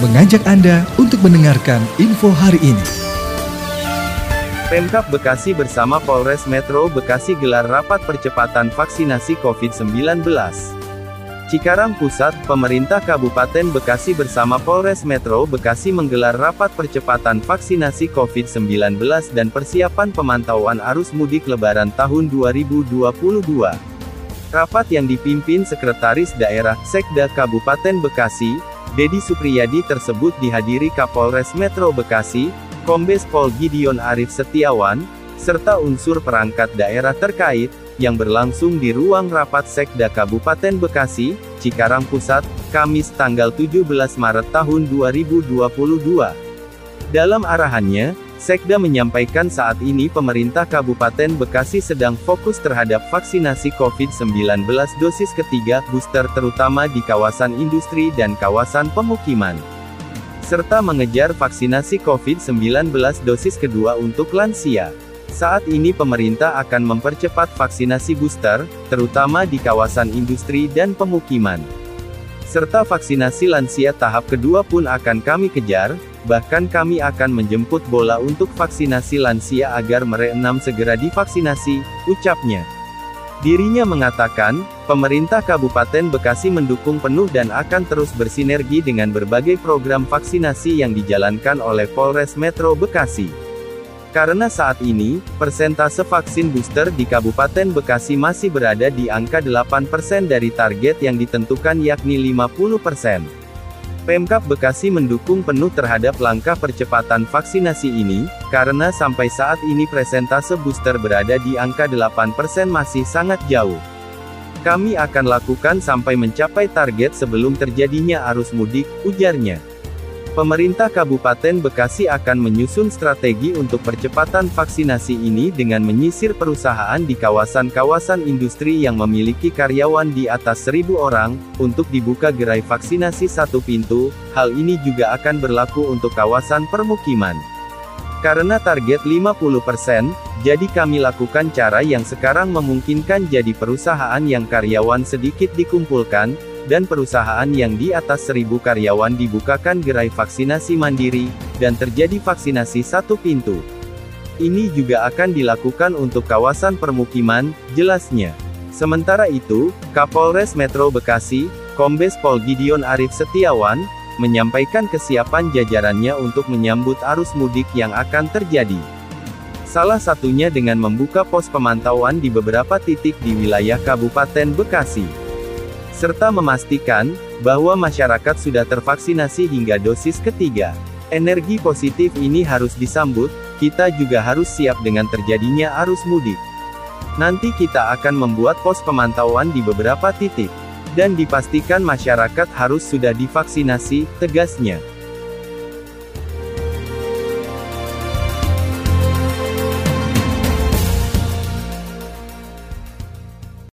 mengajak Anda untuk mendengarkan info hari ini. Pemkap Bekasi bersama Polres Metro Bekasi gelar rapat percepatan vaksinasi COVID-19. Cikarang Pusat, pemerintah Kabupaten Bekasi bersama Polres Metro Bekasi menggelar rapat percepatan vaksinasi COVID-19 dan persiapan pemantauan arus mudik lebaran tahun 2022. Rapat yang dipimpin Sekretaris Daerah Sekda Kabupaten Bekasi, Dedi Supriyadi tersebut dihadiri Kapolres Metro Bekasi, Kombes Pol Gideon Arif Setiawan, serta unsur perangkat daerah terkait, yang berlangsung di ruang rapat Sekda Kabupaten Bekasi, Cikarang Pusat, Kamis tanggal 17 Maret tahun 2022. Dalam arahannya, Sekda menyampaikan saat ini pemerintah Kabupaten Bekasi sedang fokus terhadap vaksinasi COVID-19 dosis ketiga booster terutama di kawasan industri dan kawasan pemukiman. Serta mengejar vaksinasi COVID-19 dosis kedua untuk lansia. Saat ini pemerintah akan mempercepat vaksinasi booster, terutama di kawasan industri dan pemukiman. Serta vaksinasi lansia tahap kedua pun akan kami kejar, bahkan kami akan menjemput bola untuk vaksinasi lansia agar mereka segera divaksinasi, ucapnya. Dirinya mengatakan, pemerintah Kabupaten Bekasi mendukung penuh dan akan terus bersinergi dengan berbagai program vaksinasi yang dijalankan oleh Polres Metro Bekasi. Karena saat ini, persentase vaksin booster di Kabupaten Bekasi masih berada di angka 8% dari target yang ditentukan yakni 50%. Pemkap Bekasi mendukung penuh terhadap langkah percepatan vaksinasi ini, karena sampai saat ini presentase booster berada di angka 8% masih sangat jauh. Kami akan lakukan sampai mencapai target sebelum terjadinya arus mudik, ujarnya. Pemerintah Kabupaten Bekasi akan menyusun strategi untuk percepatan vaksinasi ini dengan menyisir perusahaan di kawasan-kawasan industri yang memiliki karyawan di atas 1000 orang, untuk dibuka gerai vaksinasi satu pintu, hal ini juga akan berlaku untuk kawasan permukiman. Karena target 50%, jadi kami lakukan cara yang sekarang memungkinkan jadi perusahaan yang karyawan sedikit dikumpulkan, dan perusahaan yang di atas 1000 karyawan dibukakan gerai vaksinasi mandiri, dan terjadi vaksinasi satu pintu. Ini juga akan dilakukan untuk kawasan permukiman, jelasnya. Sementara itu, Kapolres Metro Bekasi, Kombes Pol Gideon Arif Setiawan, menyampaikan kesiapan jajarannya untuk menyambut arus mudik yang akan terjadi. Salah satunya dengan membuka pos pemantauan di beberapa titik di wilayah Kabupaten Bekasi serta memastikan bahwa masyarakat sudah tervaksinasi hingga dosis ketiga. Energi positif ini harus disambut, kita juga harus siap dengan terjadinya arus mudik. Nanti kita akan membuat pos pemantauan di beberapa titik, dan dipastikan masyarakat harus sudah divaksinasi, tegasnya.